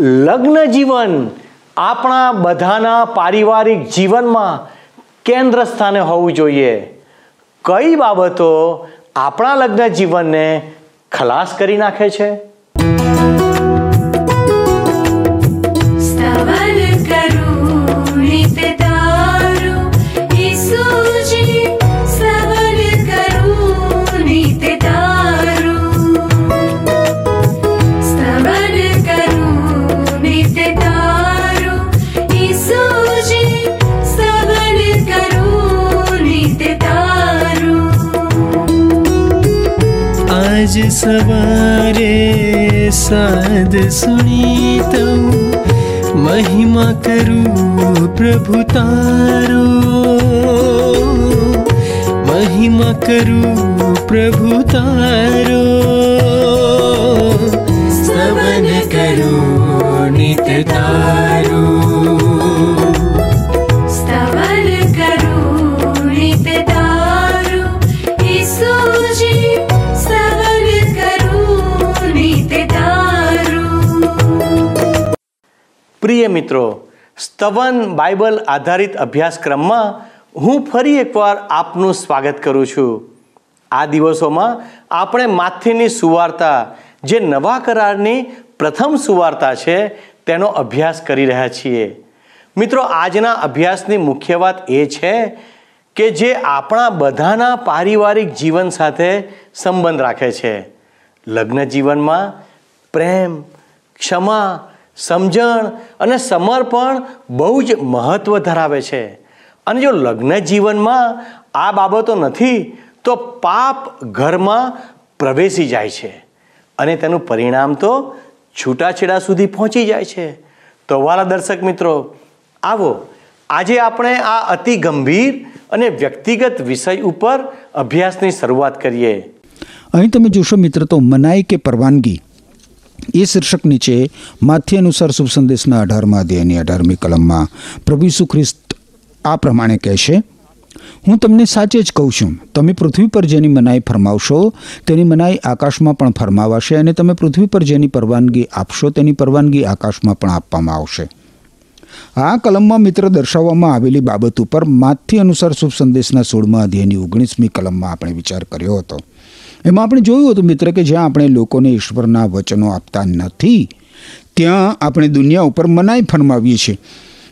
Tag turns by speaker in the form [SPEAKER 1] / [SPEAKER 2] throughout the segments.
[SPEAKER 1] લગ્ન જીવન આપણા બધાના પારિવારિક જીવનમાં કેન્દ્ર સ્થાને હોવું જોઈએ. કઈ બાબતો આપણા લગ્ન જીવનને ખલાસ કરી નાખે છે?
[SPEAKER 2] सवारे साध सुनि महिमा करु प्रभु
[SPEAKER 3] तारो। महिमा करु प्रभु तारो। स्तवन करु तार सम्यता
[SPEAKER 1] પ્રિય મિત્રો, સ્તવન બાઇબલ આધારિત અભ્યાસક્રમમાં હું ફરી એકવાર આપનું સ્વાગત કરું છું. આ દિવસોમાં આપણે માથેની સુવાર્તા, જે નવા કરારની પ્રથમ સુવાર્તા છે, તેનો અભ્યાસ કરી રહ્યા છીએ. મિત્રો, આજના અભ્યાસની મુખ્ય વાત એ છે કે જે આપણા બધાના પારિવારિક જીવન સાથે સંબંધ રાખે છે. લગ્ન જીવનમાં પ્રેમ, ક્ષમા સમજણ અને સમર્પણ બહુ જ મહત્વ ધરાવે છે. અને જો લગ્ન જીવનમાં આ બાબતો નથી, તો પાપ ઘરમાં પ્રવેશી જાય છે. અને તેનું પરિણામ તો છૂટાછેડા સુધી પહોંચી જાય છે. તો વાલા દર્શક મિત્રો, આવો, આજે આપણે આ અતિ ગંભીર અને વ્યક્તિગત વિષય ઉપર અભ્યાસની શરૂઆત કરીએ.
[SPEAKER 4] અહીં તમે જોશો મિત્ર, તો મનાઈ કે પરવાનગી એ શીર્ષક નીચે માથ્ય અનુસાર શુભ સંદેશના અઢારમા અધ્યાયની અઢારમી કલમમાં પ્રભુ ઈસુ ખ્રિસ્ત આ પ્રમાણે કહેશે હું તમને સાચે જ કહું છું. તમે પૃથ્વી પર જેની મનાઈ ફરમાવશો, તેની મનાઈ આકાશમાં પણ ફરમાવાશે અને તમે પૃથ્વી પર જેની પરવાનગી આપશો, તેની પરવાનગી આકાશમાં પણ આપવામાં આવશે. આ કલમમાં મિત્ર દર્શાવવામાં આવેલી બાબત ઉપર માથ્ય અનુસાર શુભ સંદેશના સોળમા અધ્યાયની ઓગણીસમી કલમમાં આપણે વિચાર કર્યો હતો. એમાં આપણે જોયું હતું મિત્ર કે જ્યાં આપણે લોકોને ઈશ્વરના વચનો આપતા નથી, ત્યાં આપણે દુનિયા ઉપર મનાઈ ફરમાવીએ છીએ.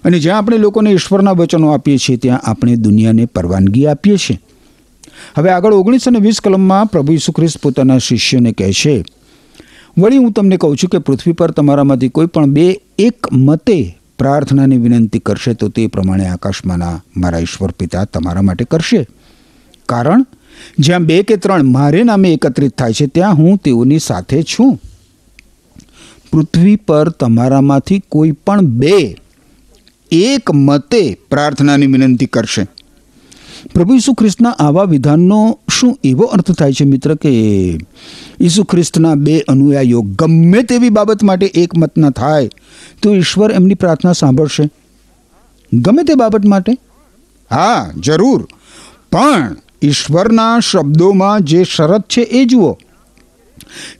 [SPEAKER 4] અને જ્યાં આપણે લોકોને ઈશ્વરના વચનો આપીએ છીએ, ત્યાં આપણે દુનિયાને પરવાનગી આપીએ છીએ. હવે આગળ ઓગણીસો અને વીસ કલમમાં પ્રભુ ઈસુ ખ્રિસ્ત પોતાના શિષ્યોને કહેશે વળી હું તમને કહું છું કે પૃથ્વી પર તમારામાંથી કોઈ પણ બે એક મતે પ્રાર્થનાની વિનંતી કરશે તો તે પ્રમાણે આકાશમાંના મારા ઈશ્વર પિતા તમારા માટે કરશે. કારણ જ્યાં બે કે ત્રણ મારે નામે એકત્રિત થાય છે, ત્યાં હું તેઓની સાથે છું. પૃથ્વી પર તમારામાંથી કોઈ પણ બે એક મતે પ્રાર્થનાની વિનંતી કરશે. પ્રભુ ઈસુ ખ્રિસ્તના આવા વિધાનનો શું એવો અર્થ થાય છે મિત્ર કે ઈસુ ખ્રિસ્તના બે અનુયાયીઓ ગમે તેવી બાબત માટે એકમત ન થાય, તો ઈશ્વર એમની પ્રાર્થના સાંભળશે? ગમે તે બાબત માટે? હા, જરૂર. પણ ઈશ્વરના શબ્દોમાં જે શરત છે એ જુઓ.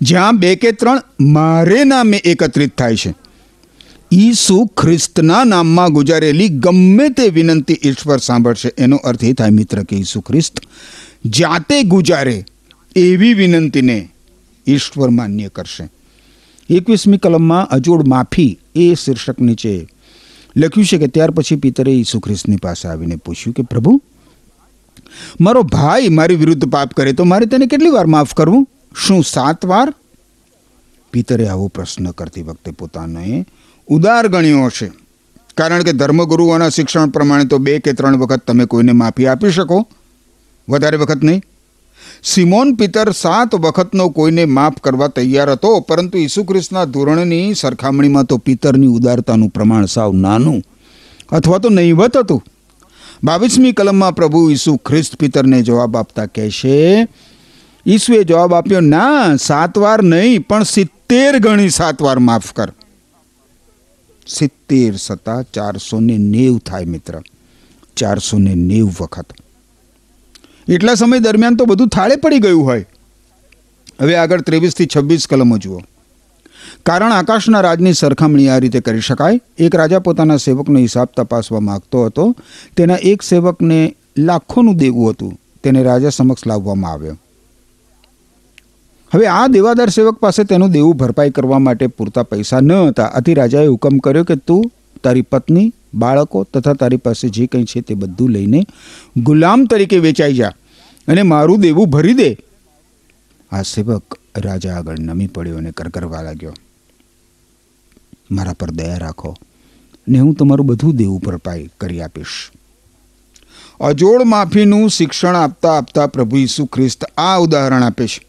[SPEAKER 4] જ્યાં બે કે ત્રણ મારે નામે એકત્રિત થાય છે. ઈસુ ખ્રિસ્તના નામમાં ગુજારેલી ગમે તે વિનંતી ઈશ્વર સાંભળશે. એનો અર્થ એ થાય, મિત્ર, કે ઈસુ ખ્રિસ્ત જાતે ગુજારે એવી વિનંતીને ઈશ્વર માન્ય કરશે. એકવીસમી કલમમાં અજોડ માફી એ શીર્ષક નીચે લખ્યું છે કે ત્યાર પછી પિતરે ઈસુ ખ્રિસ્તની પાસે આવીને પૂછ્યું કે, પ્રભુ મારો ભાઈ મારી વિરુદ્ધ પાપ કરે તો મારે તેને કેટલી વાર માફ કરવું? શું સાત વાર? પિતરે આવો પ્રશ્ન કરતી વખતે પોતાને ઉદાર ગણ્યો હશે. કારણ કે ધર્મગુરુઓના શિક્ષણ પ્રમાણે તો બે કે ત્રણ વખત તમે કોઈને માફી આપી શકો. વધારે વખત નહીં. સિમોન પિતર સાત વખતનો કોઈને માફ કરવા તૈયાર હતો, પરંતુ ઈસુ ખ્રિસ્તના ધોરણની સરખામણીમાં તો પિતરની ઉદારતાનું પ્રમાણ સાવ નાનું અથવા તો નહીવત હતું. બાવીસમી કલમમાં પ્રભુ ઈસુ ખ્રિસ્ત પિતરને જવાબ આપતા કહેશે, ઈસુએ જવાબ આપ્યો, ના, સાત વાર નહીં, પણ સિત્તેર ગણી સાત વાર માફ કર. સિત્તેર સત્તા ચારસો ને નેવ થાય મિત્ર. ચારસો ને નેવ વખત. એટલા સમય દરમિયાન તો બધું થાળે પડી ગયું હોય. હવે આગળ ત્રેવીસથી છવ્વીસ કલમો જુઓ. કારણ આકાશના રાજની સરખામણી આ રીતે કરી શકાય. એક રાજા પોતાના સેવકનો હિસાબ તપાસવા માંગતો હતો. તેના એક સેવકને લાખોનું દેવું હતું. તેને રાજા સમક્ષ લાવવામાં આવ્યો. હવે આ દેવાદાર સેવક પાસે તેનું દેવું ભરપાઈ કરવા માટે પૂરતા પૈસા ન હતા. આથી રાજાએ હુકમ કર્યો કે તું તારી પત્ની, બાળકો તથા તારી પાસે જે કંઈ છે તે બધું લઈને ગુલામ તરીકે વેચાઈ જા અને મારું દેવું ભરી દે. આ સેવક રાજા આગળ નમી પડ્યો અને કરકરવા લાગ્યો. મારા પર દયા રાખો ને હું તમારું બધું દેવું ભરપાઈ કરી આપીશ. અજોડ માફીનું શિક્ષણ આપતા આપતા પ્રભુ ઈસુ ખ્રિસ્ત આ ઉદાહરણ આપે છે.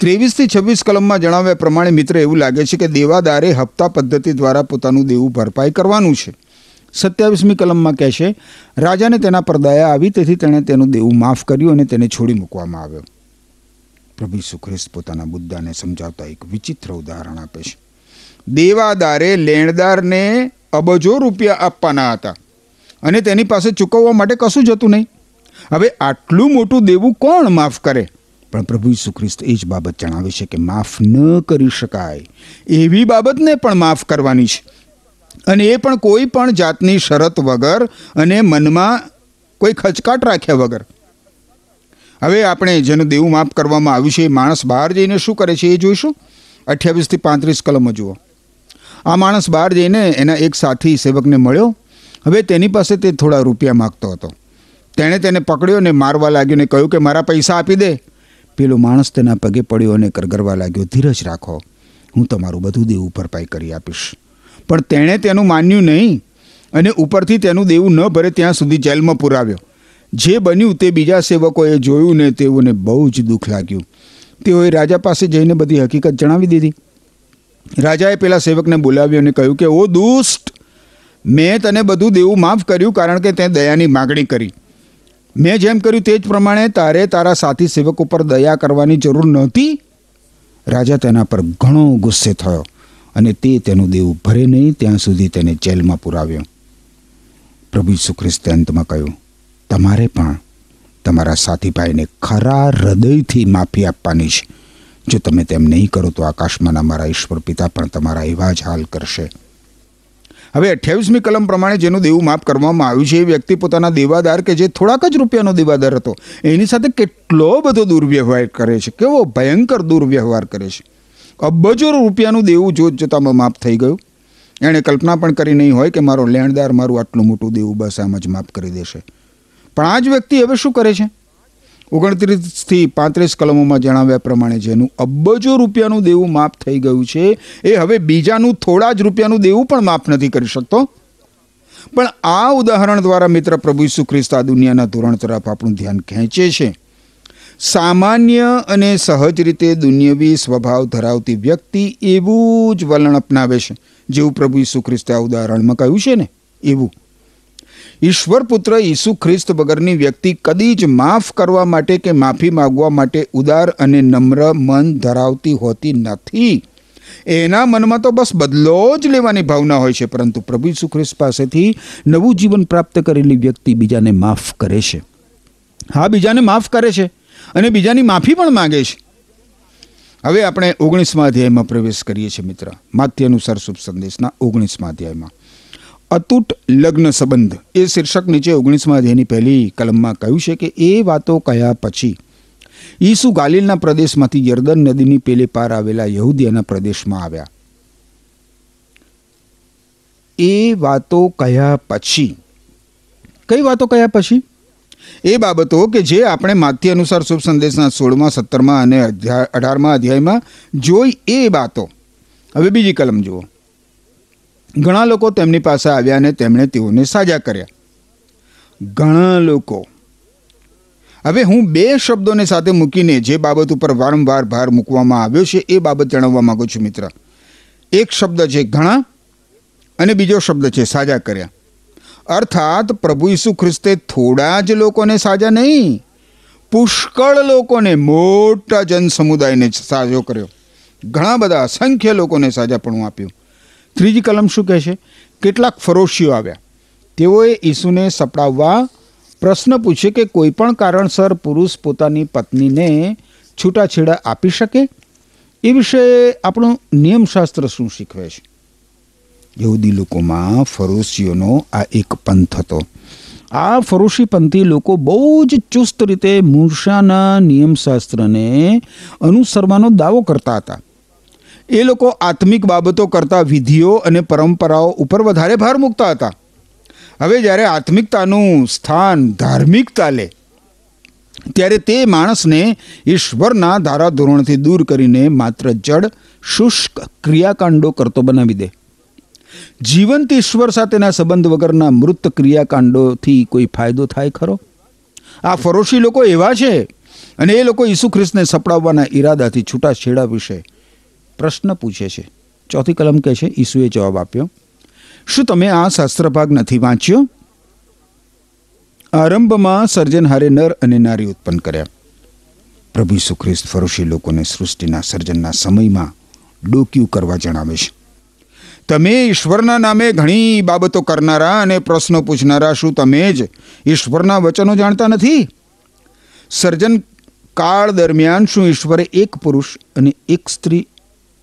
[SPEAKER 4] ત્રેવીસથી છવ્વીસ કલમમાં જણાવ્યા પ્રમાણે મિત્ર એવું લાગે છે કે દેવાદારે હપ્તા પદ્ધતિ દ્વારા પોતાનું દેવું ભરપાઈ કરવાનું છે. સત્યાવીસમી કલમમાં કહે છે, રાજાને તેના પર દયા આવી તેથી તેણે તેનું દેવું માફ કર્યું અને તેને છોડી મૂકવામાં આવ્યો. પ્રભુ ઈસુ ખ્રિસ્ત પોતાના બુદ્ધાને સમજાવતા એક વિચિત્ર ઉદાહરણ આપે છે. દેવાદારે લેણદારને અબજો રૂપિયા આપવાના હતા. અને તેની પાસે ચૂકવવા માટે કશું જતું નહીં. હવે આટલું મોટું દેવું કોણ માફ કરે? પણ પ્રભુ ઈસુ ખ્રિસ્ત એ જ બાબત જણાવે છે કે માફ ન કરી શકાય. એવી બાબતને પણ માફ કરવાની છે. અને એ પણ કોઈ પણ જાતની શરત વગર અને મનમાં કોઈ ખચકાટ રાખ્યા વગર. હવે આપણે જેનું દેવું માફ કરવામાં આવ્યું છે એ માણસ બહાર જઈને શું કરે છે એ જોઈશું? અઠ્યાવીસથી પાંત્રીસ કલમો જુઓ. આ માણસ બહાર જઈને એના એક સાથી સેવકને મળ્યો. હવે તેની પાસે તે થોડા રૂપિયા માગતો હતો. તેણે તેને પકડ્યો ને મારવા લાગ્યો ને કહ્યું કે, મારા પૈસા આપી દે. પેલો માણસ તેના પગે પડ્યો અને કરગરવા લાગ્યો, ધીરજ રાખો. હું તમારું બધું દેવું ભરપાઈ કરી આપીશ. પણ તેણે તેનું માન્યું નહીં અને ઉપરથી તેનું દેવું ન ભરે ત્યાં સુધી જેલમાં પુરાવ્યો. જે બન્યું તે બીજા સેવકોએ જોયું ને તેઓને બહુ જ દુઃખ લાગ્યું. તેઓએ રાજા પાસે જઈને બધી હકીકત જણાવી દીધી. રાજાએ પેલા સેવકને બોલાવ્યો અને કહ્યું કે, ઓ દુષ્ટ, મેં તને બધું દેવું માફ કર્યું કારણ કે તે દયાની માગણી કરી. મેં જેમ કર્યું તે જ પ્રમાણે તારે તારા સાથી સેવક ઉપર દયા કરવાની જરૂર નહોતી. રાજા તેના પર ઘણો ગુસ્સે થયો અને તે તેનું દેવું ભરે નહીં, ત્યાં સુધી તેને જેલમાં પુરાવ્યો. પ્રભુ ખ્રિસ્તે અંતમાં કહ્યું, તમારે પણ તમારા સાથી ભાઈને ખરા હૃદયથી માફી આપવાની છે. જો તમે તેમ નહીં કરો તો આકાશમાં અમારા ઈશ્વર પિતા પણ તમારા એવા જ હાલ કરશે. હવે અઠ્યાવીસમી કલમ પ્રમાણે જેનું દેવું માફ કરવામાં આવ્યું છે, એ વ્યક્તિ પોતાના દેવાદાર કે જે થોડાક જ રૂપિયાનો દેવાદાર હતો, એની સાથે કેટલો બધો દુર્વ્યવહાર કરે છે, કેવો ભયંકર દુર્વ્યવહાર કરે છે. અબજો રૂપિયાનું દેવું જોત જોતામાં માફ થઈ ગયું. એણે કલ્પના પણ કરી નહીં હોય કે મારો લેણદાર મારું આટલું મોટું દેવું બસ આમ જ માફ કરી દેશે. પણ આ જ વ્યક્તિ હવે શું કરે છે? ઓગણત્રીસથી પાંત્રીસ કલમોમાં જણાવ્યા પ્રમાણે જેનું અબજો રૂપિયાનું દેવું માફ થઈ ગયું છે, એ હવે બીજાનું થોડા જ રૂપિયાનું દેવું પણ માફ નથી કરી શકતો. પણ આ ઉદાહરણ દ્વારા મિત્ર પ્રભુ ઈસુ ખ્રિસ્ત આ દુનિયાના ધોરણ તરફ આપણું ધ્યાન ખેંચે છે. સામાન્ય અને સહજ રીતે દુનિયવી સ્વભાવ ધરાવતી વ્યક્તિ એવું જ વલણ અપનાવે છે, જેવું પ્રભુ ઈસુ ખ્રિસ્તે આ ઉદાહરણમાં કહ્યું છે ને, એવું. ઈશ્વર પુત્ર ઈસુ ખ્રિસ્ત વગરની વ્યક્તિ કદી જ માફ કરવા માટે કે માફી માગવા માટે ઉદાર અને નમ્ર મન ધરાવતી હોતી નથી. એના મનમાં તો બસ બદલો જ લેવાની ભાવના હોય છે, પરંતુ પ્રભુ ઈસુ ખ્રિસ્ત પાસેથી નવું જીવન પ્રાપ્ત કરેલી વ્યક્તિ બીજાને માફ કરે છે. હા, બીજાને માફ કરે છે અને બીજાની માફી પણ માગે છે. હવે આપણે ઓગણીસમા અધ્યાયમાં પ્રવેશ કરીએ છીએ મિત્ર. માથ્ય અનુસાર શુભ સંદેશના ઓગણીસમા અધ્યાયમાં. અતૂટ લગ્ન સંબંધ. એ શીર્ષક નીચે ઓગણીસમાં અધ્યાયની પહેલી કલમમાં કહ્યું છે કે એ વાતો કહ્યા પછી? ઈસુ ગાલિલના પ્રદેશમાંથી યર્દન નદીની પેલે પાર આવેલા યહૂદિયાના પ્રદેશમાં આવ્યા. એ વાતો કહ્યા પછી? કઈ વાતો કહ્યા પછી? એ બાબતો કે જે આપણે માથી અનુસાર શુભ સંદેશના સોળમાં, સત્તરમાં અને અઢારમા અધ્યાયમાં જોઈ એ વાતો હવે બીજી કલમ જુઓ. ઘણા લોકો તેમની પાસે આવ્યા અને તેમણે તેઓને સાજા કર્યા. ઘણા લોકો. હવે હું બે શબ્દોને સાથે મૂકીને જે બાબત ઉપર વારંવાર ભાર મૂકવામાં આવ્યો છે એ બાબત જણાવવા માંગુ છું, મિત્ર. એક શબ્દ છે ઘણા અને બીજો શબ્દ છે સાજા કર્યા. અર્થાત પ્રભુ ઈસુ ખ્રિસ્તે થોડા જ લોકોને સાજા નહીં, પુષ્કળ લોકોને, મોટા જન સમુદાયને સાજો કર્યો. ઘણા બધા અસંખ્ય લોકોને સાજાપણું આપ્યું. ત્રીજી કલમ શું કહે છે? કેટલાક ફરોશીઓ આવ્યા. તેઓએ ઈસુને સપડાવવા પ્રશ્ન પૂછ્યો કે કોઈપણ કારણસર પુરુષ પોતાની પત્નીને છૂટાછેડા આપી શકે? એ વિશે આપણું નિયમશાસ્ત્ર શું શીખવે છે? યહૂદી લોકોમાં ફરોશીઓનો આ એક પંથ હતો. આ ફરોશીપંથી લોકો બહુ જ ચુસ્ત રીતે મૂર્ષાના નિયમશાસ્ત્રને અનુસરવાનો દાવો કરતા હતા. એ લોકો આત્મિક બાબતો કરતાં વિધિઓ અને પરંપરાઓ ઉપર વધારે ભાર મૂકતા હતા. હવે જ્યારે આત્મિકતાનું સ્થાન ધાર્મિકતા લે, ત્યારે તે માણસને ઈશ્વરના ધારાધોરણથી દૂર કરીને માત્ર જડ, શુષ્ક ક્રિયાકાંડો કરતો બનાવી દે. જીવંત ઈશ્વર સાથેના સંબંધ વગરના મૃત ક્રિયાકાંડોથી કોઈ ફાયદો થાય ખરો? આ ફરોશી લોકો એવા છે અને એ લોકો ઈસુ ખ્રિસ્તને સપડાવવાના ઈરાદાથી છૂટાછેડા વિશે પ્રશ્ન પૂછે છે. ચોથી કલમ કહે છે, ઈસુએ જવાબ આપ્યો, શું તમે આ શાસ્ત્રભાગ નથી વાંચ્યો? આરંભમાં સર્જનહારે નર અને નારી ઉત્પન્ન કર્યા. પ્રભુ ઈસુ ખ્રિસ્ત ફરોશી લોકોને સૃષ્ટિના સર્જનના સમયમાં ડોક્યું કરવા જણાવે છે. તમે ઈશ્વરના નામે ઘણી બાબતો કરનારા અને પ્રશ્નો પૂછનારા શું તમે જ ઈશ્વરના વચનો જાણતા નથી? સર્જન કાળ દરમિયાન શું ઈશ્વરે એક પુરુષ અને એક સ્ત્રી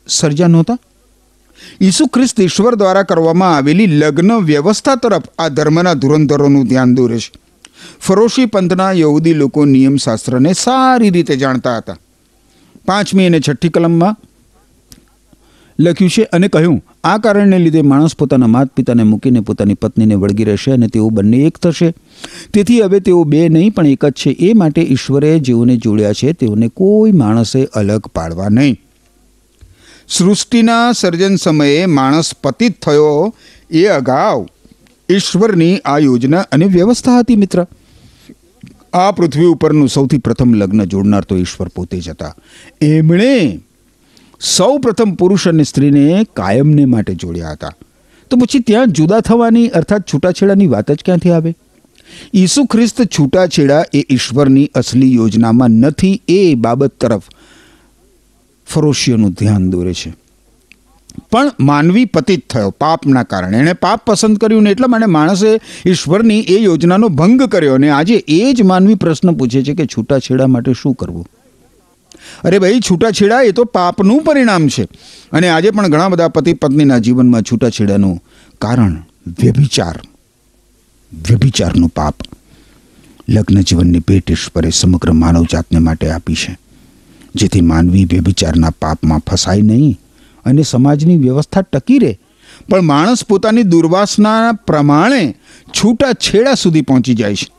[SPEAKER 4] સર્જ્યા નહોતા? ઈસુ ખ્રિસ્ત ઈશ્વર દ્વારા કરવામાં આવેલી લગ્ન વ્યવસ્થા તરફ આ ધર્મના ધુરંધરોનું ધ્યાન દોરે છે. ફરોશી પંથના યહૂદી લોકો નિયમશાસ્ત્રને સારી રીતે જાણતા હતા. પાંચમી અને છઠ્ઠી કલમમાં લખ્યું છે, અને કહ્યું, આ કારણને લીધે માણસ પોતાના માત પિતાને મૂકીને પોતાની પત્નીને વળગી રહેશે અને તેઓ બંને એક થશે. તેથી હવે તેઓ બે નહીં, પણ એક જ છે. એ માટે ઈશ્વરે જેઓને જોડ્યા છે તેઓને કોઈ માણસે અલગ પાડવા નહીં. સૃષ્ટિના સર્જન સમયે માણસ પતિત થયો એ અગાઉ ઈશ્વરની આ યોજના અને વ્યવસ્થા હતી મિત્ર. આ પૃથ્વી ઉપરનું સૌથી પ્રથમ લગ્ન જોડનાર તો ઈશ્વર પોતે જ હતા. એમણે સૌ પ્રથમ પુરુષ અને સ્ત્રીને કાયમને માટે જોડ્યા હતા. તો પછી ત્યાં જુદા થવાની અર્થાત છૂટાછેડાની વાત જ ક્યાંથી આવે? ઈસુ ખ્રિસ્ત છૂટાછેડા એ ઈશ્વરની અસલી યોજનામાં નથી એ બાબત તરફ ફરોશીઓનું ધ્યાન દોરે છે. પણ માનવી પતિત થયો પાપના કારણે. એણે પાપ પસંદ કર્યું ને એટલા માટે માણસે ઈશ્વરની એ યોજનાનો ભંગ કર્યો અને આજે એ જ માનવી પ્રશ્ન પૂછે છે કે છૂટાછેડા માટે શું કરવું? અરે ભાઈ, છૂટાછેડા એ તો પાપનું પરિણામ છે. અને આજે પણ ઘણા બધા પતિ પત્નીના જીવનમાં છૂટાછેડાનું કારણ વ્યભિચાર. વ્યભિચારનું પાપ લગ્ન જીવનની ભેટ ઈશ્વરે સમગ્ર માનવજાતને માટે આપી છે. જેથી માનવી વ્યભિચારના પાપમાં ફસાય નહીં અને સમાજની વ્યવસ્થા ટકી રહે. પણ માણસ પોતાની દુર્વાસના પ્રમાણે છૂટાછેડા સુધી પહોંચી જાય છે.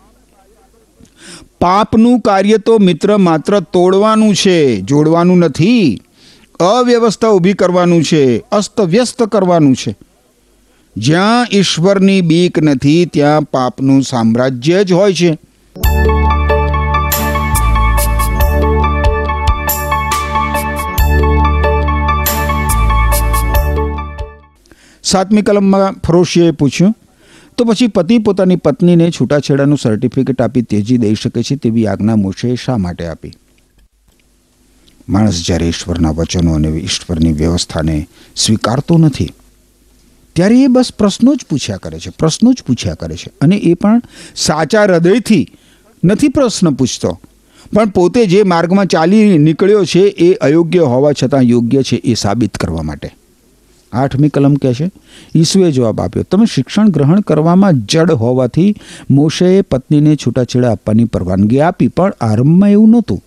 [SPEAKER 4] પાપનું કાર્ય તો મિત્ર માત્ર તોડવાનું છે, જોડવાનું નથી. અવ્યવસ્થા ઊભી કરવાનું છે, અસ્તવ્યસ્ત કરવાનું છે. જ્યાં ઈશ્વરની બીક નથી, ત્યાં પાપનું સામ્રાજ્ય જ હોય છે. સાતમી કલમમાં ફરોશીએ પૂછ્યું, તો પછી પતિ પોતાની પત્નીને છૂટાછેડાનું સર્ટિફિકેટ આપી તેજી દઈ શકે છે તેવી આજ્ઞા મોશેએ શા માટે આપી? માણસ જ્યારે ઈશ્વરના વચનો અને ઈશ્વરની વ્યવસ્થાને સ્વીકારતો નથી, ત્યારે એ બસ પ્રશ્નો જ પૂછ્યા કરે છે, પ્રશ્નો જ પૂછ્યા કરે છે. અને એ પણ સાચા હૃદયથી નથી પ્રશ્ન પૂછતો. પણ પોતે જે માર્ગમાં ચાલી નીકળ્યો છે એ અયોગ્ય હોવા છતાં યોગ્ય છે એ સાબિત કરવા માટે. આઠમી કલમ કહે છે, ઈસુએ જવાબ આપ્યો, તમે શિક્ષણ ગ્રહણ કરવામાં જડ હોવાથી મોશેએ પત્નીને છૂટાછેડા આપવાની પરવાનગી આપી, પણ આરંભમાં એવું નહોતું.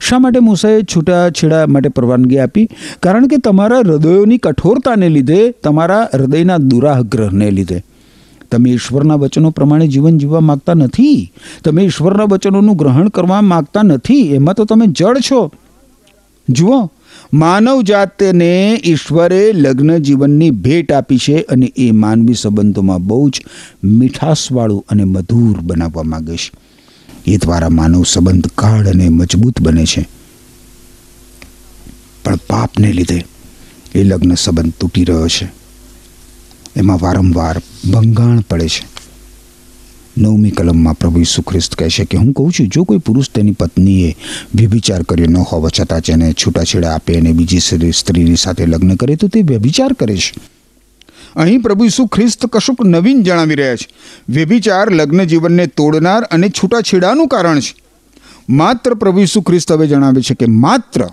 [SPEAKER 4] શા માટે મૂસાએ છૂટાછેડા માટે પરવાનગી આપી? કારણ કે તમારા હૃદયોની કઠોરતાને લીધે, તમારા હૃદયના દુરાગ્રહને લીધે. તમે ઈશ્વરના વચનો પ્રમાણે જીવન જીવવા માગતા નથી. તમે ઈશ્વરના વચનોનું ગ્રહણ કરવા માગતા નથી. એમાં તો તમે જડ છો. જુઓ માનવ જાતને ઈશ્વરે લગ્ન જીવનની ભેટ આપી છે અને એ માનવી સંબંધોમાં બહુ જ મીઠાશવાળું અને મધુર બનાવવા માંગે છે. એ દ્વારા માનવ સંબંધ ગાઢ અને મજબૂત બને છે. પણ પાપને લીધે એ લગ્ન સંબંધ તૂટી રહ્યો છે. એમાં વારંવાર ભંગાણ પડે છે. નવમી કલમમાં પ્રભુ ઈસુ ખ્રિસ્ત કહે છે કે, હું કહું છું, જો કોઈ પુરુષ તેની પત્નીએ વ્યભિચાર કર્યો ન હોવા, છતાં જેને છૂટાછેડા આપે અને બીજી સ્ત્રીની સાથે લગ્ન કરે, તો તે વ્યભિચાર કરે છે. અહીં પ્રભુ ઈસુ ખ્રિસ્ત કશુંક નવીન જણાવી રહ્યા છે. વ્યભિચાર લગ્ન જીવનને તોડનાર અને છૂટાછેડાનું કારણ છે. માત્ર પ્રભુ ઈસુ ખ્રિસ્ત હવે જણાવે છે કે, માત્ર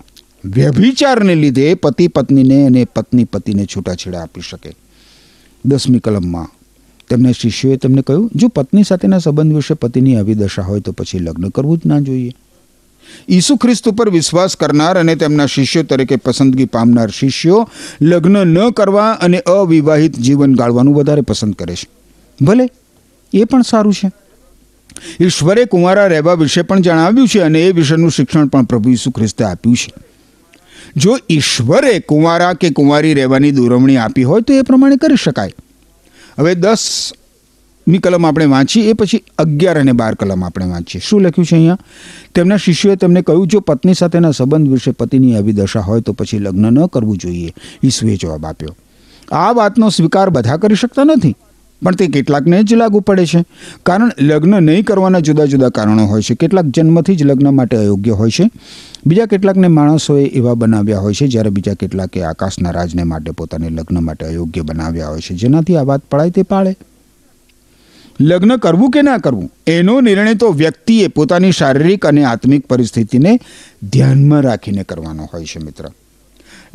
[SPEAKER 4] વ્યભિચારને લીધે પતિ પત્નીને અને પત્ની પતિને છૂટાછેડા આપી શકે. દસમી કલમમાં તેમના શિષ્યોએ તેમને કહ્યું, જો પત્ની સાથેના સંબંધ વિશે પતિની આવી દશા હોય તો પછી લગ્ન કરવું જ ના જોઈએ. ઈસુ ખ્રિસ્ત ઉપર વિશ્વાસ કરનાર અને તેમના શિષ્યો તરીકે પસંદગી પામનાર શિષ્યો લગ્ન ન કરવા અને અવિવાહિત જીવન ગાળવાનું વધારે પસંદ કરે છે. ભલે, એ પણ સારું છે. ઈશ્વરે કુંવારા રહેવા વિશે પણ જણાવ્યું છે અને એ વિશેનું શિક્ષણ પણ પ્રભુ ઈસુ ખ્રિસ્તે આપ્યું છે. જો ઈશ્વરે કુંવારા કે કુંવારી રહેવાની દોરવણી આપી હોય તો એ પ્રમાણે કરી શકાય. હવે દસ મી કલમ આપણે વાંચી, એ પછી અગિયાર અને બાર કલમ આપણે વાંચીએ. શું લખ્યું છે અહીંયા? તેમના શિષ્યોએ તેમને કહ્યું, જો પત્ની સાથેના સંબંધ વિશે પતિની આવી દશા હોય તો પછી લગ્ન ન કરવું જોઈએ. ઈસુએ જવાબ આપ્યો. આ વાતનો સ્વીકાર બધા કરી શકતા નથી, પણ તે કેટલાકને જ લાગુ પડે છે. કારણ લગ્ન નહીં કરવાના જુદા જુદા કારણો હોય છે. કેટલાક જન્મથી જ લગ્ન માટે અયોગ્ય હોય છે. બીજા કેટલાકને માણસોએ એવા બનાવ્યા હોય છે, જ્યારે બીજા કેટલાકે આકાશના રાજને માટે પોતાને લગ્ન માટે અયોગ્ય બનાવ્યા હોય છે. જેનાથી આ વાત પડાય તે પાળે લગ્ન કરવું કે ના કરવું? એનો નિર્ણય તો વ્યક્તિએ પોતાની શારીરિક અને આત્મિક પરિસ્થિતિને ધ્યાનમાં રાખીને કરવાનો હોય છે, મિત્ર.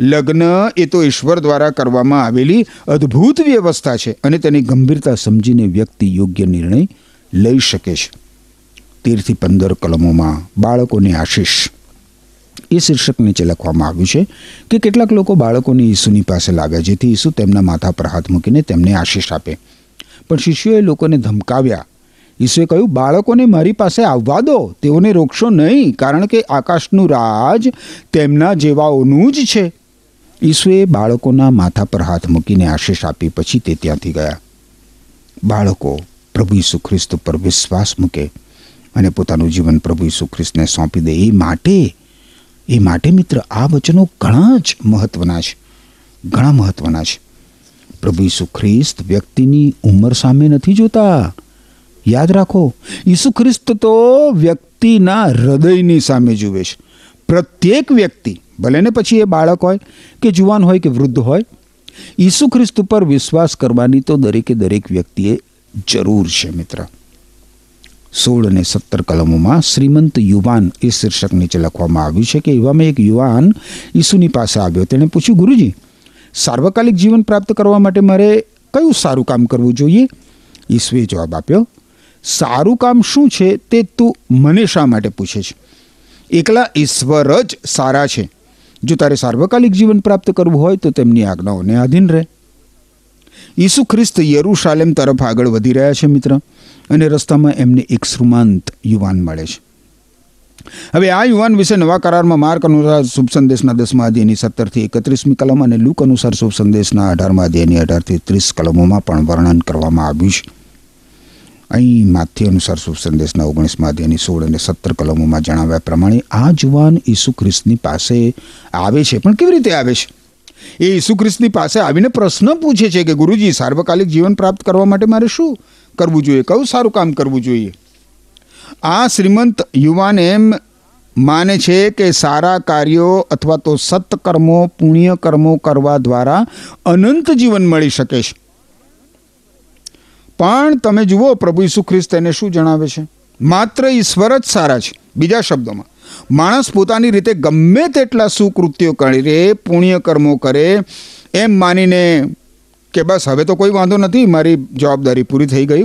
[SPEAKER 4] લગ્ન એ તો ઈશ્વર દ્વારા કરવામાં આવેલી અદ્ભુત વ્યવસ્થા છે અને તેની ગંભીરતા સમજીને વ્યક્તિ યોગ્ય નિર્ણય લઈ શકે છે. તેરથી પંદર કલમોમાં બાળકોની આશીષ. એ શીર્ષક નીચે લખવામાં આવ્યું છે કે કેટલાક લોકો બાળકોને ઈસુની પાસે લાગે જેથી ઈસુ તેમના માથા પર હાથ મૂકીને તેમને આશીષ આપે. પણ શિષ્યોએ લોકોને ધમકાવ્યા. ઈસુએ કહ્યું, બાળકોને મારી પાસે આવવા દો. તેઓને રોકશો નહીં, કારણ કે આકાશનું રાજ તેમના જેવાઓનું જ છે. ઈસુએ બાળકોના માથા પર હાથ મૂકીને આશીષ આપી પછી તે ત્યાંથી ગયા. બાળકો પ્રભુ ઈસુ ખ્રિસ્ત પર વિશ્વાસ મૂકે અને પોતાનું જીવન પ્રભુ ઈસુ ખ્રિસ્તને સોંપી દે એ માટે એ માટે મિત્ર આ વચનો ઘણા જ મહત્વના છે. ઘણા મહત્વના છે. પ્રભુ ઈસુ ખ્રિસ્ત વ્યક્તિની ઉંમર સામે નથી જોતા. યાદ રાખો, ઈસુ ખ્રિસ્ત તો વ્યક્તિના હૃદયની સામે જુએ છે. પ્રત્યેક વ્યક્તિ, ભલે ને પછી એ બાળક હોય કે જુવાન હોય કે વૃદ્ધ હોય, ઈસુ ખ્રિસ્ત ઉપર વિશ્વાસ કરવાની તો દરેકે દરેક વ્યક્તિએ જરૂર છે મિત્ર. સોળ અને સત્તર કલમોમાં શ્રીમંત યુવાન એ શીર્ષક નીચે લખવામાં આવ્યું છે કે એવામાં એક યુવાન ઈસુની પાસે આવ્યો. તેણે પૂછ્યું, ગુરુજી, સાર્વકાલિક જીવન પ્રાપ્ત કરવા માટે મારે કયું સારું કામ કરવું જોઈએ? ઈસુએ જવાબ આપ્યો, સારું કામ શું છે તે તું મને શા માટે પૂછે છે? એકલા ઈશ્વર જ સારા છે. જો તારે સાર્વકાલિક જીવન પ્રાપ્ત કરવું હોય તો તેમની આજ્ઞાઓને આધીન રહે. ઈસુ ખ્રિસ્ત યરુશાલેમ તરફ આગળ વધી રહ્યા છે, મિત્ર. અને રસ્તામાં એમને એક શ્રુમાંત યુવાન મળે છે. હવે આ યુવાન વિશે નવા કરારમાં માર્ક અનુસાર શુભ સંદેશના દસમા અધ્યાયની સત્તરથી એકત્રીસમી કલમ અને લુક અનુસાર શુભ સંદેશના અઢારમા અધ્યાયની અઢારથી ત્રીસ કલમોમાં પણ વર્ણન કરવામાં આવ્યું છે. અહીં માથ્ય અનુસાર શુભ સંદેશના ઓગણીસમા અધ્યાયની સોળ અને સત્તર કલમોમાં જણાવ્યા પ્રમાણે આ જુવાન ઈસુ ખ્રિસ્તની પાસે આવે છે. પણ કેવી રીતે આવે છે? એ ઈસુ ખ્રિસ્તની પાસે આવીને પ્રશ્ન પૂછે છે કે ગુરુજી, સાર્વકાલિક જીવન પ્રાપ્ત કરવા માટે મારે શું કરવું જોઈએ? કયું સારું કામ કરવું જોઈએ? આ શ્રીમંત યુવાન એમ માને છે કે સારા કાર્યો અથવા તો સત્કર્મો, પુણ્ય કર્મો કરવા દ્વારા અનંત જીવન મળી શકે છે. પણ તમે જુઓ, પ્રભુ ઈસુ ખ્રિસ્ત એને શું જણાવે છે? માત્ર ઈશ્વર જ સારા છે. બીજા શબ્દોમાં, માણસ પોતાની રીતે ગમે તેટલા સુકૃત્યો કરે, પુણ્ય કર્મો કરે, એમ માનીને કે બસ હવે તો કોઈ વાંધો નથી, મારી જવાબદારી પૂરી થઈ ગઈ.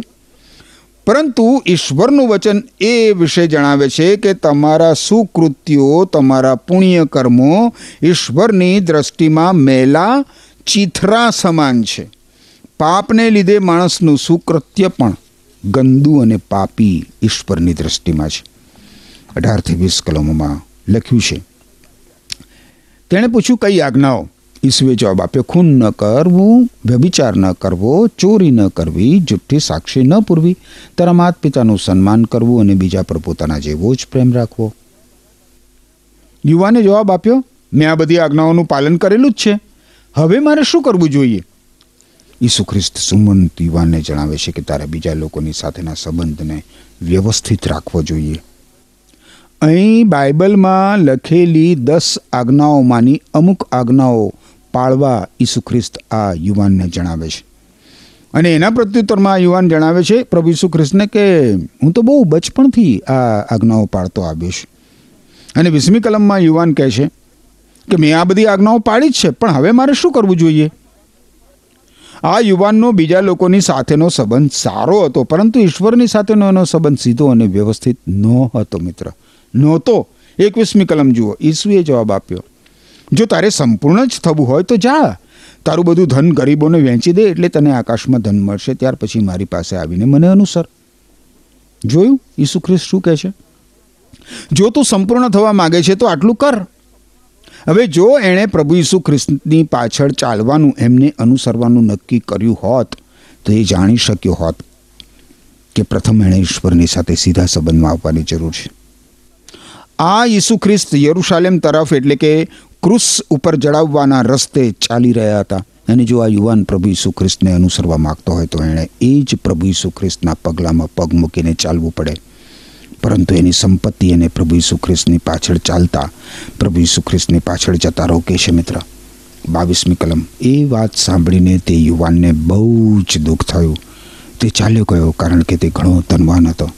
[SPEAKER 4] પરંતુ ઈશ્વરનું વચન એ વિશે જણાવે છે કે તમારા સુકૃત્યો, તમારા પુણ્ય કર્મો ઈશ્વરની દ્રષ્ટિમાં મેલા ચીથરા સમાન છે. પાપને લીધે માણસનું સુકૃત્ય પણ ગંદુ અને પાપી ઈશ્વરની દ્રષ્ટિમાં છે. અઢારથી વીસ કલમોમાં લખ્યું છે. તેણે પૂછ્યું, કઈ આજ્ઞાઓ? ઈસુએ જવાબ આપ્યો, ખૂન ન કરવું, વ્યભિચાર ન કરવો, ચોરી ન કરવી, જુઠ્ઠી સાક્ષી ન પૂરવી. તારા માત પિતાનું સન્માન કરવું અને બીજા પર પોતાના જેવો જ પ્રેમ રાખવો. યુવાને જવાબ આપ્યો, મેં આ બધી આજ્ઞાઓનું પાલન કરેલું જ છે. હવે મારે શું કરવું જોઈએ? ઈસુ ખ્રિસ્ત સુમંત યુવાનને જણાવે છે કે તારે બીજા લોકોની સાથેના સંબંધને વ્યવસ્થિત રાખવો જોઈએ. અહીં બાઇબલમાં લખેલી દસ આજ્ઞાઓમાંની અમુક આજ્ઞાઓ પાળવા ઈસુ ખ્રિસ્ત આ યુવાનને જણાવે છે. અને એના પ્રત્યુત્તરમાં આ યુવાન જણાવે છે, પ્રભુ ઈસુ ખ્રિસ્તને કે હું તો બહુ બચપણથી આ આજ્ઞાઓ પાળતો આવ્યો છું. અને વીસમી કલમમાં યુવાન કહે છે કે, મેં આ બધી આજ્ઞાઓ પાડી જ છે, પણ હવે મારે શું કરવું જોઈએ? આ યુવાનનો બીજા લોકોની સાથેનો સંબંધ સારો હતો, પરંતુ ઈશ્વરની સાથેનો એનો સંબંધ સીધો અને વ્યવસ્થિત ન હતો મિત્ર. નહોતો. એકવીસમી કલમ જુઓ. ઈસુએ જવાબ આપ્યો જો તારે સંપૂર્ણ જ થવું હોય તો જા. તારું બધું ધન ગરીબોને વહેંચી દે એટલે તને આકાશમાં ધન મળશે. ત્યાર પછી મારી પાસે આવીને મને અનુસર. જોયું? ઈસુ ખ્રિસ્ત શું કહે છે? જો તું સંપૂર્ણ થવા માગે છે તો આટલું કર. હવે જો એણે પ્રભુ ઈસુ ખ્રિસ્તની પાછળ ચાલવાનું, એમને અનુસરવાનું નક્કી કર્યું હોત, તો એ જાણી શક્યો હોત કે પ્રથમ એણે ઈશ્વરની સાથે સીધા સંબંધમાં આવવાની જરૂર છે. આ ઈસુ ખ્રિસ્ત યરુશાલેમ તરફ એટલે કે ક્રુસ ઉપર જડાવવાના રસ્તે ચાલી રહ્યા હતા. અને જો આ યુવાન પ્રભુ ઈસુ ખ્રિસ્તને અનુસરવા માંગતો હોય તો એણે એ જ પ્રભુ ઈસુ ખ્રિસ્તના પગલામાં પગ મૂકીને ચાલવું પડે. પરંતુ એની સંપત્તિ અને પ્રભુ ઈસુ ખ્રિસ્તની પાછળ ચાલતા, પ્રભુ ઈસુ ખ્રિસ્તની પાછળ જતા રોકે મિત્ર. બાવીસમી કલમ. એ વાત સાંભળીને તે યુવાનને બહુ જ દુઃખ થયું. તે ચાલ્યો ગયો કારણ કે તે ઘણો ધનવાન હતો.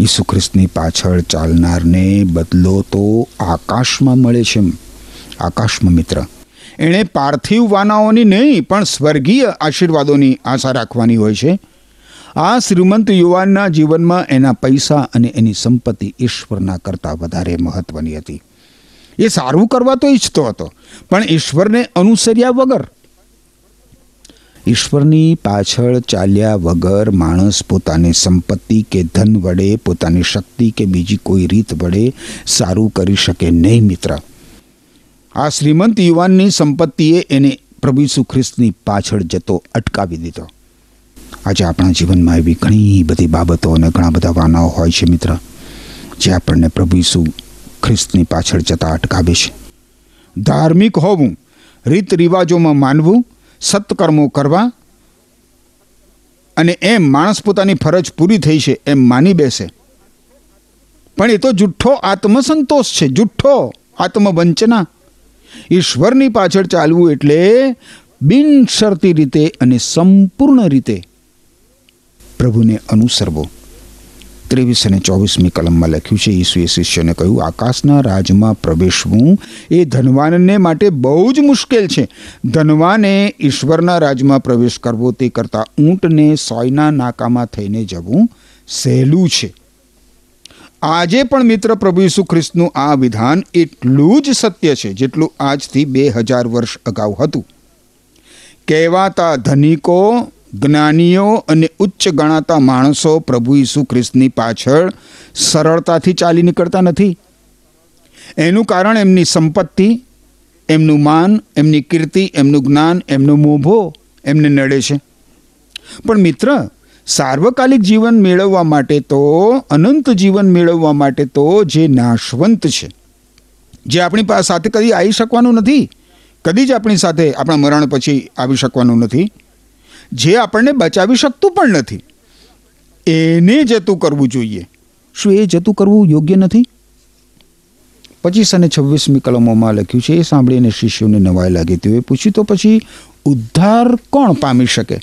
[SPEAKER 4] ઈસુ ખ્રિસ્તની પાછળ ચાલનારને બદલો તો આકાશમાં મળે છે, આકાશમાં મિત્ર. એણે પાર્થિવ વાનાઓની નહીં, પણ સ્વર્ગીય આશીર્વાદોની આશા રાખવાની હોય છે. આ શ્રીમંત યુવાનના જીવનમાં એના પૈસા અને એની સંપત્તિ ઈશ્વરના કરતાં વધારે મહત્વની હતી. એ સારું કરવા તો ઈચ્છતો હતો, પણ ઈશ્વરને અનુસર્યા વગર ઈશ્વરની પાછળ ચાલ્યા વગર માણસ પોતાની સંપત્તિ કે ધન વડે, પોતાની શક્તિ કે બીજી કોઈ રીત વડે સારું કરી શકે નહીં, મિત્ર. આ શ્રીમંત યુવાનની સંપત્તિએ એને પ્રભુ ઈસુ ખ્રિસ્તની પાછળ જતો અટકાવી દીધો. આજે આપણા જીવનમાં એવી ઘણી બધી બાબતો અને ઘણા બધા વાનાઓ હોય છે, મિત્ર, જે આપણને પ્રભુ ઈસુ ખ્રિસ્તની પાછળ જતા અટકાવે છે. ધાર્મિક હોવું રીત રિવાજોમાં માનવું સત્કર્મો કરવા અને એમ માણસ પોતાની ફરજ પૂરી થઈ છે એમ માની બેસે. પણ એ તો જુઠ્ઠો આત્મસંતોષ છે, જુઠ્ઠો આત્મવંચના. ઈશ્વરની પાછળ ચાલવું એટલે બિનશરતી રીતે અને સંપૂર્ણ રીતે પ્રભુને અનુસરવો. ત્રેવીસ અને ચોવીસમી કલમમાં લખ્યું છે. ઈસુએ શિષ્યને કહ્યું, આકાશના રાજમાં પ્રવેશવું એ ધનવાનને માટે બહુ જ મુશ્કેલ છે. ધનવાને ઈશ્વરના રાજમાં પ્રવેશ કરવો તે કરતાં ઊંટને સોયના નાકામાં થઈને જવું સહેલું છે. આજે પણ મિત્ર પ્રભુ ઈસુ ખ્રિસ્તનું આ વિધાન એટલું જ સત્ય છે જેટલું આજથી બે હજાર વર્ષ અગાઉ હતું. કહેવાતા ધનિકો જ્ઞાનીઓ અને ઉચ્ચ ગણાતા માણસો પ્રભુ ઈસુ ખ્રિસ્તની પાછળ સરળતાથી ચાલી નીકળતા નથી. એનું કારણ એમની સંપત્તિ, એમનું માન, એમની કીર્તિ, એમનું જ્ઞાન, એમનો મોભો એમને નડે છે. પણ મિત્ર, સાર્વકાલિક જીવન મેળવવા માટે તો, અનંત જીવન મેળવવા માટે તો જે નાશવંત છે. જે આપણી પાસે સાથે કદી આવી શકવાનું નથી. કદી જ આપણી સાથે આપણા મરણ પછી આવી શકવાનું નથી. જે આપણને બચાવી શકતું પણ નથી. એને જતું કરવું જોઈએ. શું એ જતું કરવું યોગ્ય નથી? પચીસ અને છવ્વીસમી કલમોમાં લખ્યું છે, એ સાંભળીને શિષ્યોને નવાઈ લાગી તેઓએ પૂછ્યું, તો પછી ઉદ્ધાર કોણ પામી શકે?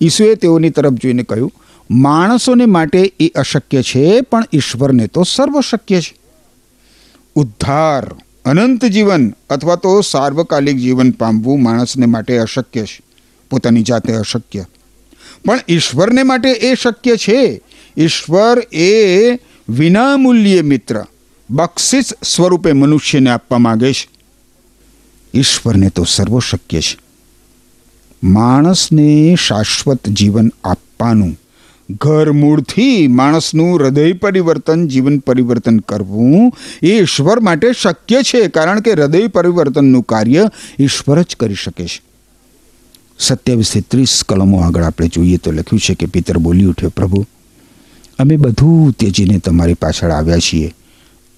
[SPEAKER 4] ઈસુએ તેઓની તરફ જોઈને કહ્યું, માણસોને માટે એ અશક્ય છે, પણ ઈશ્વરને તો સર્વશક્ય છે. ઉદ્ધાર, અનંત જીવન અથવા તો સાર્વકાલિક જીવન પામવું માણસને માટે અશક્ય છે. પોતાની જાતે અશક્ય. પણ ઈશ્વરને માટે એ શક્ય છે. ઈશ્વર એ વિનામૂલ્યે મિત્ર, બક્ષિસ સ્વરૂપે મનુષ્યને આપવા માગે છે. ઈશ્વરને તો સર્વ શક્ય છે. માણસને શાશ્વત જીવન આપવાનું, ઘર મૂળથી માણસનું હૃદય પરિવર્તન, જીવન પરિવર્તન કરવું એ ઈશ્વર માટે શક્ય છે. કારણ કે હૃદય પરિવર્તનનું કાર્ય ઈશ્વર જ કરી શકે છે. સત્યાવીસથી ત્રીસ કલમો આગળ આપણે જોઈએ તો લખ્યું છે કે પિતર બોલી ઉઠ્યો, પ્રભુ, અમે બધું ત્યજીને તમારી પાછળ આવ્યા છીએ.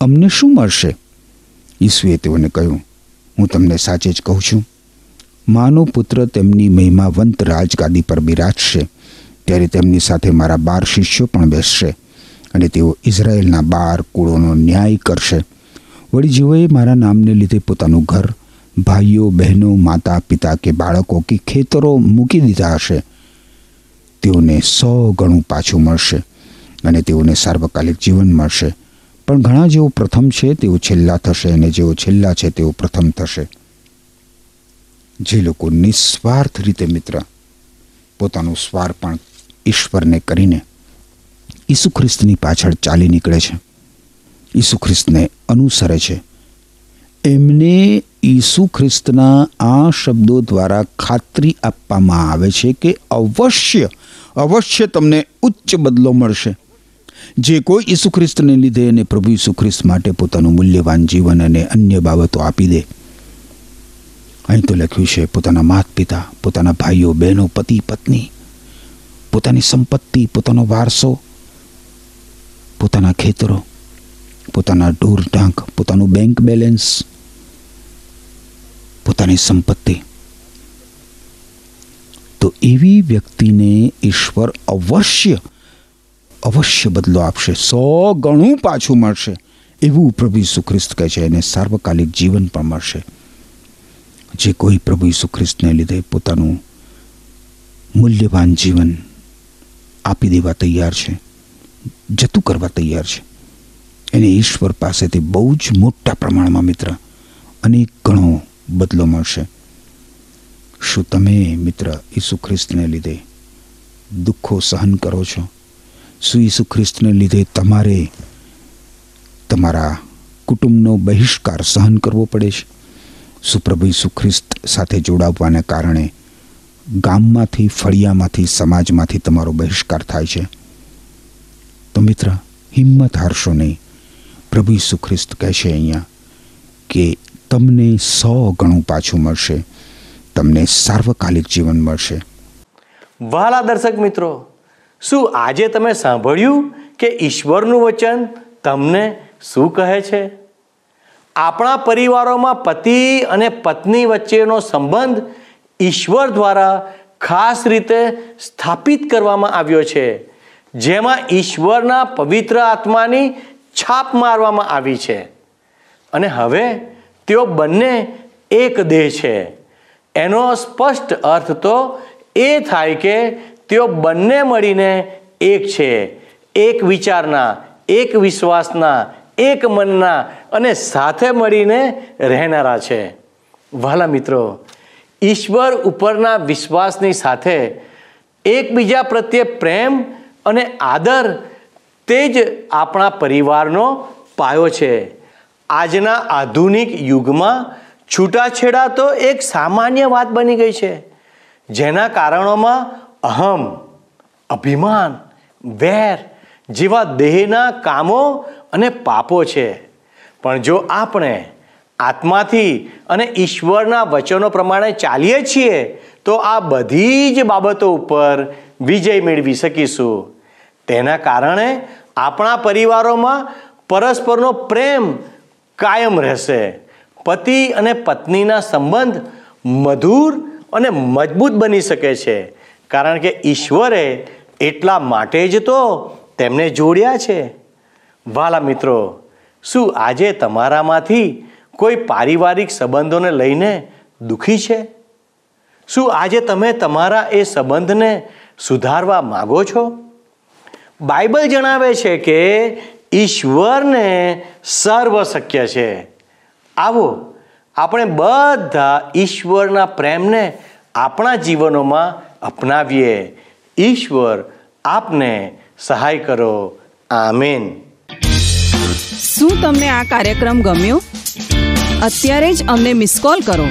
[SPEAKER 4] અમને શું મળશે? ઈસુએ તેઓને કહ્યું, હું તમને સાચે જ કહું છું. માનો પુત્ર તેમની મહિમાવંત રાજગાદી પર બિરાજશે ત્યારે તેમની સાથે મારા બાર શિષ્યો પણ બેસશે અને તેઓ ઇઝરાયેલના બાર કુળોનો ન્યાય કરશે. વળી જેઓએ મારા નામને લીધે પોતાનું ઘર ભાઈઓ, બહેનો માતા પિતા કે બાળકો કે ખેતરો મૂકી દીધા હશે. તેઓને સો ગણું પાછું મળશે અને તેઓને સાર્વકાલિક જીવન મળશે. પણ ઘણા જેઓ પ્રથમ છે, તેઓ છેલ્લા થશે અને જેઓ છેલ્લા છે, તેઓ પ્રથમ થશે. જે લોકો નિસ્વાર્થ રીતે મિત્ર, પોતાનું સ્વાર્પણ ઈશ્વરને કરીને ઈસુ ખ્રિસ્તની પાછળ ચાલી નીકળે છે. ઈસુ ખ્રિસ્તને અનુસરે છે. એમને ઈસુ ખ્રિસ્તના આ શબ્દો દ્વારા ખાતરી આપવામાં આવે છે કે અવશ્ય અવશ્ય તમને ઉચ્ચ બદલો મળશે. જે કોઈ ઈસુ ખ્રિસ્તને લીધે અને પ્રભુ ઈસુ ખ્રિસ્ત માટે પોતાનું મૂલ્યવાન જીવન અને અન્ય બાબતો આપી દે. અહીં તો લખ્યું છે, પોતાના માત પિતા પોતાના ભાઈઓ, બહેનો, પતિ, પત્ની, પોતાની સંપત્તિ, પોતાનો વારસો, પોતાના ખેતરો પોતાના ઢોર ઢાંક, પોતાનું બેંક બેલેન્સ પોતાની સંપત્તિ. તો એવી વ્યક્તિને ઈશ્વર અવશ્ય અવશ્ય બદલો આપશે. સો ગણું પાછું મળશે. એવું પ્રભુ ઈસુ ખ્રિસ્ત કહે છે. એને સાર્વકાલિક જીવન પણ મળશે. જે કોઈ પ્રભુ ઈસુ ખ્રિસ્તને લીધે પોતાનું મૂલ્યવાન જીવન આપી દેવા તૈયાર છે, જતું કરવા તૈયાર છે. એને ઈશ્વર પાસેથી બહુ જ મોટા પ્રમાણમાં મિત્ર અનેક ઘણો બદલો મળશે. શું તમે મિત્ર ઈસુ ખ્રિસ્તને લીધે દુઃખો સહન કરો છો? શું ઈસુ ખ્રિસ્તને લીધે તમારે તમારા કુટુંબનો બહિષ્કાર સહન કરવો પડે છે? સુપ્રભુ પ્રભુ ઈસુ ખ્રિસ્ત સાથે જોડાવવાને કારણે ગામમાંથી, ફળિયામાંથી, સમાજમાંથી તમારો બહિષ્કાર થાય છે? તો મિત્ર, હિંમત હારશો નહીં. પ્રભુ ઈસુ ખ્રિસ્ત કહે છે અહીંયા કે તમને સો ગણું પાછું મળશે. તમને સાર્વકાલિક જીવન મળશે.
[SPEAKER 1] વાલા દર્શક મિત્રો, શું આજે તમે સાંભળ્યું કે ઈશ્વરનું વચન તમને શું કહે છે? આપણા પરિવારોમાં પતિ અને પત્ની વચ્ચેનો સંબંધ ઈશ્વર દ્વારા ખાસ રીતે સ્થાપિત કરવામાં આવ્યો છે. જેમાં ઈશ્વરના પવિત્ર આત્માની છાપ મારવામાં આવી છે. અને હવે તેઓ બંને એક દેહ છે. એનો સ્પષ્ટ અર્થ તો એ થાય કે તેઓ બંને મળીને એક છે. એક વિચારના, એક વિશ્વાસના, એક મનના અને સાથે મળીને રહેનારા છે. વહાલા મિત્રો, ઈશ્વર ઉપરના વિશ્વાસની સાથે એકબીજા પ્રત્યે પ્રેમ અને આદર તે જ આપણા પરિવારનો પાયો છે. આજના આધુનિક યુગમાં છૂટાછેડા તો એક સામાન્ય વાત બની ગઈ છે. જેના કારણોમાં અહમ, અભિમાન, વેર જેવા દેહના કામો અને પાપો છે. પણ જો આપણે આત્માથી અને ઈશ્વરના વચનો પ્રમાણે ચાલીએ છીએ, તો આ બધી જ બાબતો ઉપર વિજય મેળવી શકીશું. તેના કારણે આપણા પરિવારોમાં પરસ્પરનો પ્રેમ કાયમ રહેશે. પતિ અને પત્નીના સંબંધ મધુર અને મજબૂત બની શકે છે. કારણ કે ઈશ્વરે એટલા માટે જ તો તેમને જોડ્યા છે. વાલા મિત્રો, શું આજે તમારામાંથી કોઈ પારિવારિક સંબંધોને લઈને દુઃખી છે? શું આજે તમે તમારા એ સંબંધને સુધારવા માગો છો? બાઇબલ જણાવે છે કે ઈશ્વરને સર્વ શક્ય છે. આવો, આપણે બધા ઈશ્વરના પ્રેમને આપણા જીવનોમાં અપનાવીએ. ઈશ્વર આપને સહાય કરો. આમેન.
[SPEAKER 5] શું તમને આ કાર્યક્રમ ગમ્યો? અત્યારે જ અમને મિસ કોલ કરો.